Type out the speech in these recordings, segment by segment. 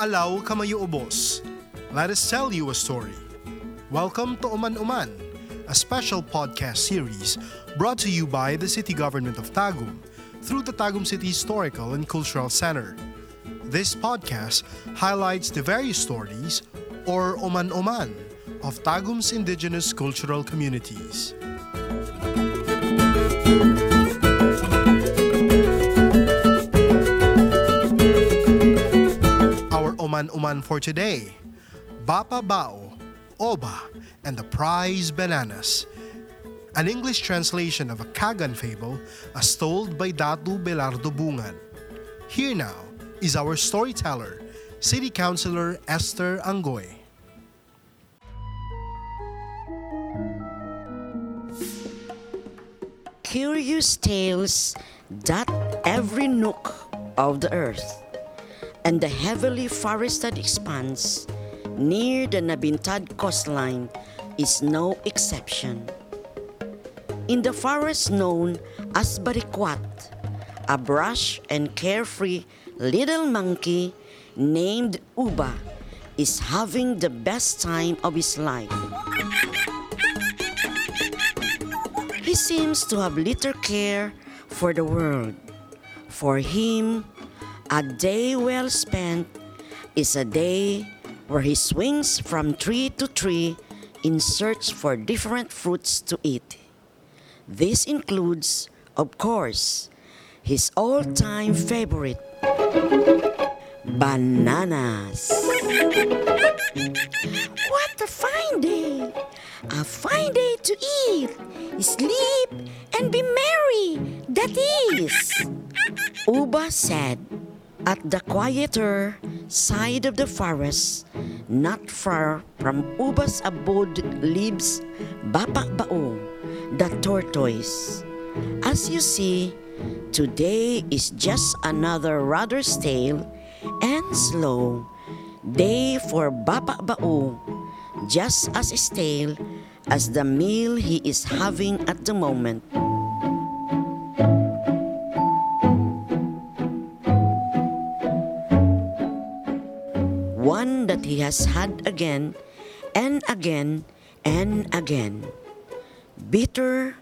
alaw kamayo ubos. Let us tell you a story. Welcome to Uman Uman, a special podcast series brought to you by the City Government of Tagum through the Tagum City Historical and Cultural Center. This podcast highlights the various stories, or Uman Uman, of Tagum's indigenous cultural communities. Our Uman Uman for today Bapa Bao, Oba, and the Prize Bananas. An English translation of a Kagan fable as told by Datu Belardo Bungan. Here now is our storyteller, City Councilor Esther Angoy. curious tales dot every nook of the earth, and the heavily forested expanse near the Nabintad coastline is no exception. In the forest known as Barikwat, a brush and carefree little monkey named Uba is having the best time of his life. He seems to have little care for the world. For him, a day well spent is a day where he swings from tree to tree in search for different fruits to eat. This includes, of course, his all time favorite bananas. What a fine day! A fine day to eat, sleep, and be merry, that is. Uba said, at the quieter side of the forest, not far from Uba's abode lives Bapa Bao, the tortoise. As you see, today is just another rather stale and slow day for Bapa Bao, just as stale as the meal he is having at the moment. Has had again and again and again. Bitter,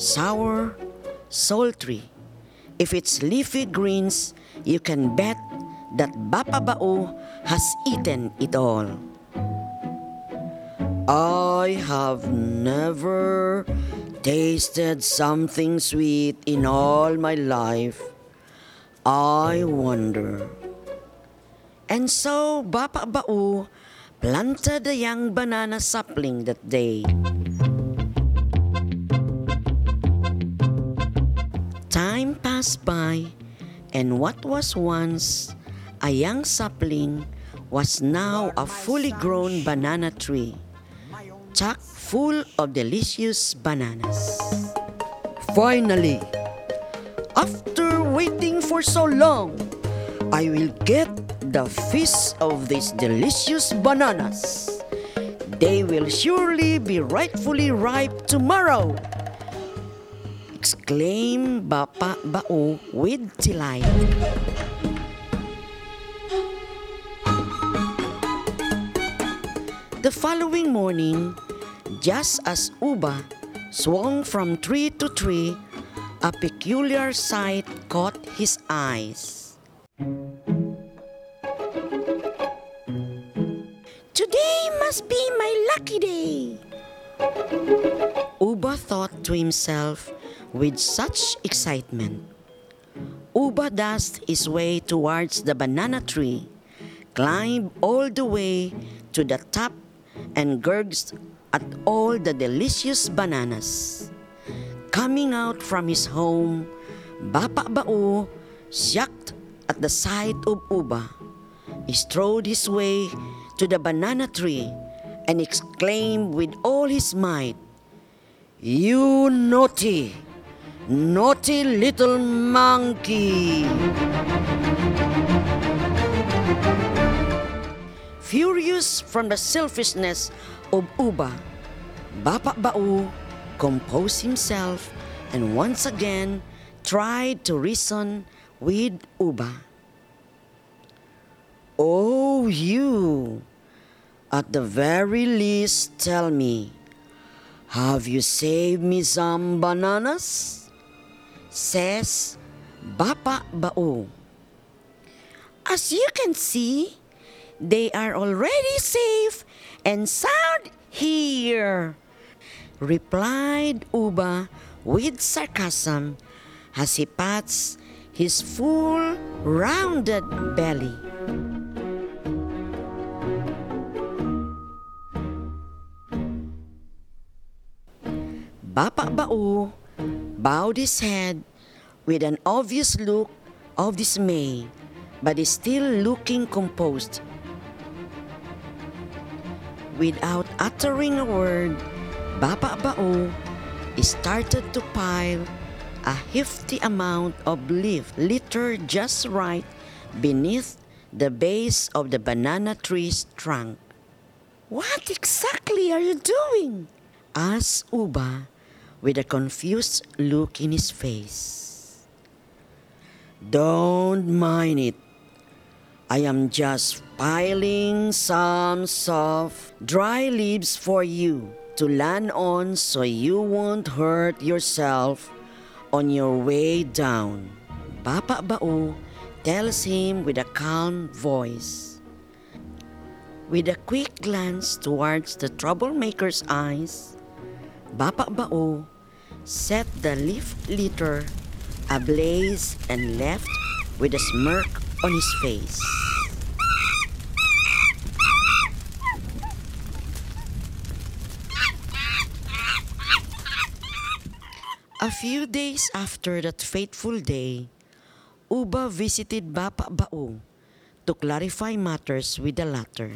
sour, sultry. If it's leafy greens, you can bet that Bapa Bao has eaten it all. I have never tasted something sweet in all my life. I wonder. And so Bapa Bao planted a young banana sapling that day. Time passed by, and what was once a young sapling was now a fully grown banana tree, chock full of delicious bananas. Finally, after waiting for so long, I will get the feast of these delicious bananas. They will surely be rightfully ripe tomorrow. Exclaimed Bapa Bao with delight. The following morning, just as Uba swung from tree to tree, a peculiar sight caught his eyes. Must be my lucky day. Uba thought to himself with such excitement. Uba dashed his way towards the banana tree, climbed all the way to the top, and gurgled at all the delicious bananas. Coming out from his home, Bapa Bao, shocked at the sight of Uba, he strode his way to the banana tree and exclaimed with all his might, You naughty, naughty little monkey! Furious from the selfishness of Uba, Bapa Bao composed himself and once again tried to reason with Uba. Oh, you. At the very least, tell me, have you saved me some bananas? Says Bapa Bao. As you can see, they are already safe and sound here, replied Uba with sarcasm as he pats his full, rounded belly. Bapa Bao bowed his head with an obvious look of dismay, but is still looking composed. Without uttering a word, Bapa Bao started to pile a hefty amount of leaf litter just right beneath the base of the banana tree's trunk. What exactly are you doing? asked Uba with a confused look in his face. Don't mind it. I am just piling some soft, dry leaves for you to land on so you won't hurt yourself on your way down. Bapa Bao tells him with a calm voice. With a quick glance towards the troublemaker's eyes, Bapa Bao set the leaf litter ablaze and left with a smirk on his face. A few days after that fateful day, Uba visited Bapa Bao to clarify matters with the latter.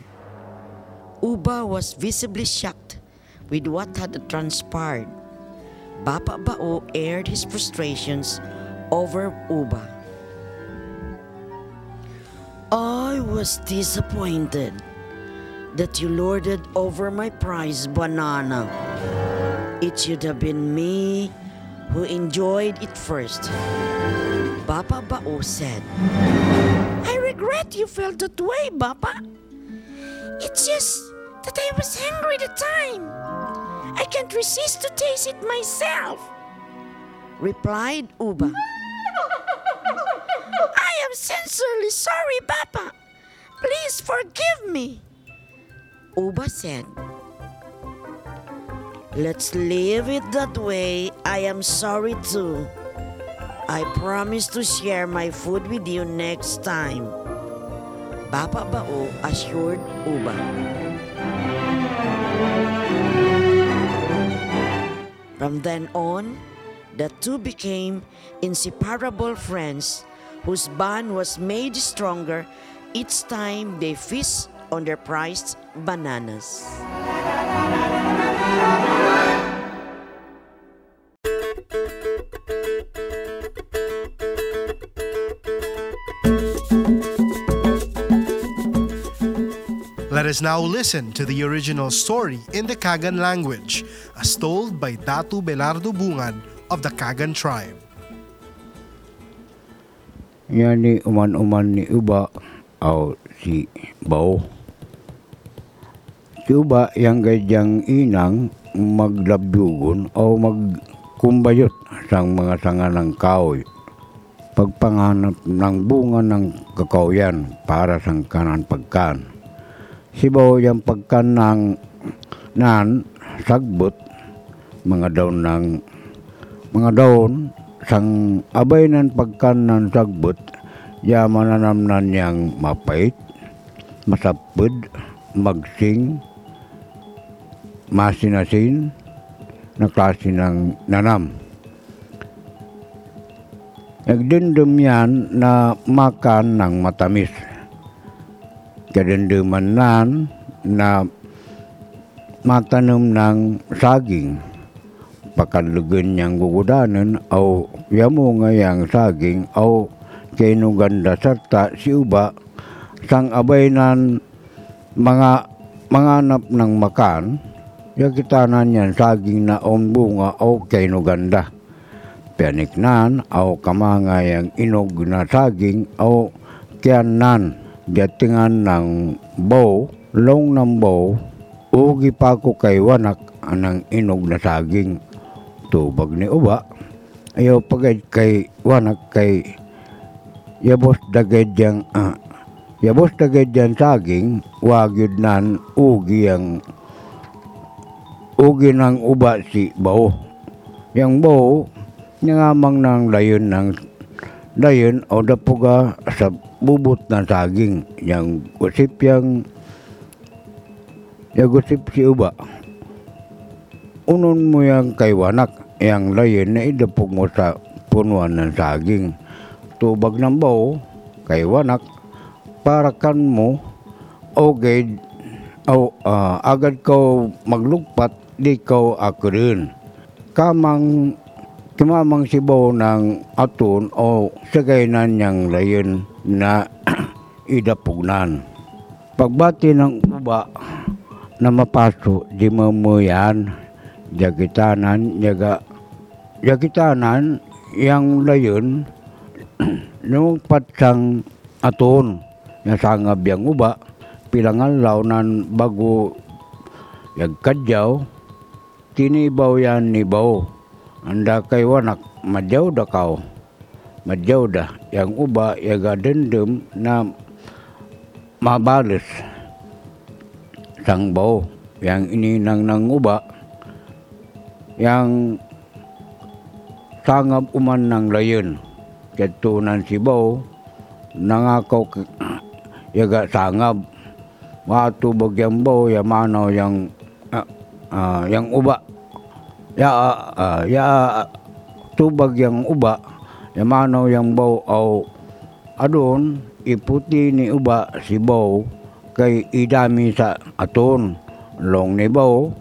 Uba was visibly shocked with what had transpired. Bapa Bao aired his frustrations over Uba. I was disappointed that you lorded over my prize banana. It should have been me who enjoyed it first. Bapa Bao said. I regret you felt that way, Bapa. It's just that I was hungry at the time. I can't resist to taste it myself, replied Uba. I am sincerely sorry, Bapa. Please forgive me, Uba said. Let's leave it that way. I am sorry too. I promise to share my food with you next time. Bapa Bao assured Uba. From then on, the two became inseparable friends whose bond was made stronger each time they feast on their prized bananas. Us now listen to the original story in the Kagan language, as told by Datu Belardo Bungan of the Kagan tribe. Yan ni uman-uman ni Uba o si Bao. Si Uba yang gadyang inang maglabyugon o magkumbayot sang mga sanga ng kahoy. Pagpanganap ng bunga ng kakaoyan para sang kanan pagkan. Si Bao yung pagkan ng nan sagbot mga daon ng mga daon sang abay ng pagkan ng sagbot ya mananamnan niyang mapait, masapod, magsing, masinasin, na klase ng nanam. Nagdindom yan na makan ng matamis. Kadinduman nan na matanom ng saging. Pakanlugan niyang gugudanan o yamo nga yang saging o kinuganda sarta si uba. Sang abay nan mga manganap ng makan yakitanan yan saging na on bunga o kinuganda. Pianiknan o kamanga yang inog na saging o kianan datingan ng bow, long ng bow, ugi pa ko kay wanak anang inog na saging. Tubag ni uba, ayaw pagay kay wanak kay yabos dagad yang ah, yabos dagad yang saging, wagyud nan ugi ang ugi ng uba si bao. Yang bao, nangamang ng layon ng layon o dapuga sa bubot ng saging. Yang gusip yang yung gusip si uba. Unon mo yung kay wanak, yung layon na idapog mo sa punuan ng saging. Tubag ng bao, kay wanak, para kan mo, okay, o ah, agad ko maglugpat, di ko akurin. Kamang kimamang sibaw ng atun o sagaynan niyang layon na idapugnan. Pagbati ng uba na mapaso, di mamuyan, jagitanan, yaga, jagitanan, yang layon, nung patsang aton, nasangab yang uba, pilangan launan bago yagkadyaw, tinibaw yan nibaw. Anda kay wanak, madyaw da kaw. Madyaw da. Yang uba, yaga dendem na mabalis. Sang baw. Yang ininang ng uba, yang sangab uman ng layon. Katunan si baw, nangakaw yaga sangab. Matubag yang baw, yamanaw yang ah, ah, yang uba. Ya ah, ya tubag yang uba, yamanaw yang baw au adon iputi ni uba si baw kay idami sa aton long ni baw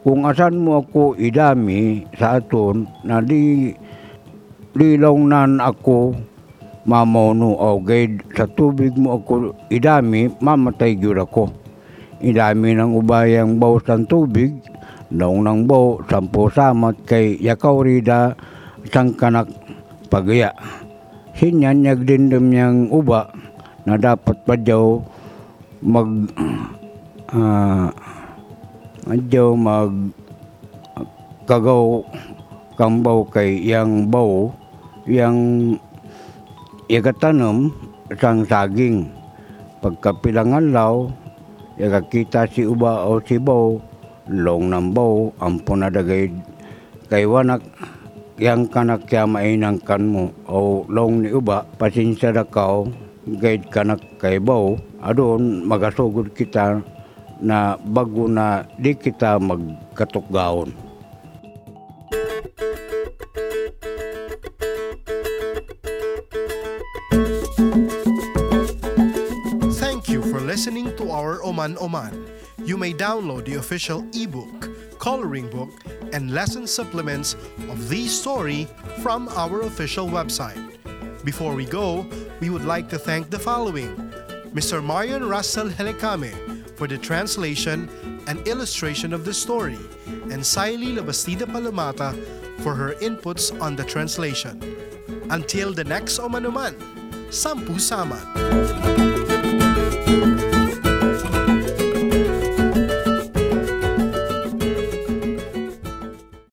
kung asan mo ako idami sa aton na di lilong nan ako mamono o gay sa tubig mo ako idami mamatay gyud ako. Idami ng ubayang baw sa tubig Naong nang baw, sampo samat kay yakaw rida sang kanak pagaya. Hinyan nagdindam niyang uba na dapat pa daw mag ah adyaw mag kagaw kambaw kay yang baw yang ikatanom sang saging pagkapilangan law yakakita si uba o si baw long ng baw ampun na dagay kay wanak yang kanak kaya mainang kan mo o long ni uba pasinsya da kao guide kanak kay baw adon magasugod kita na bago na di kita magkatukgaon. Thank you for listening to our Oman Oman. You may download the official ebook, coloring book, and lesson supplements of the story from our official website. Before we go, we would like to thank the following Mr. Marion Russell Helecame for the translation and illustration of the story, and Saili Labastida Palomata for her inputs on the translation. Until the next Uman Uman, Sampu Saman.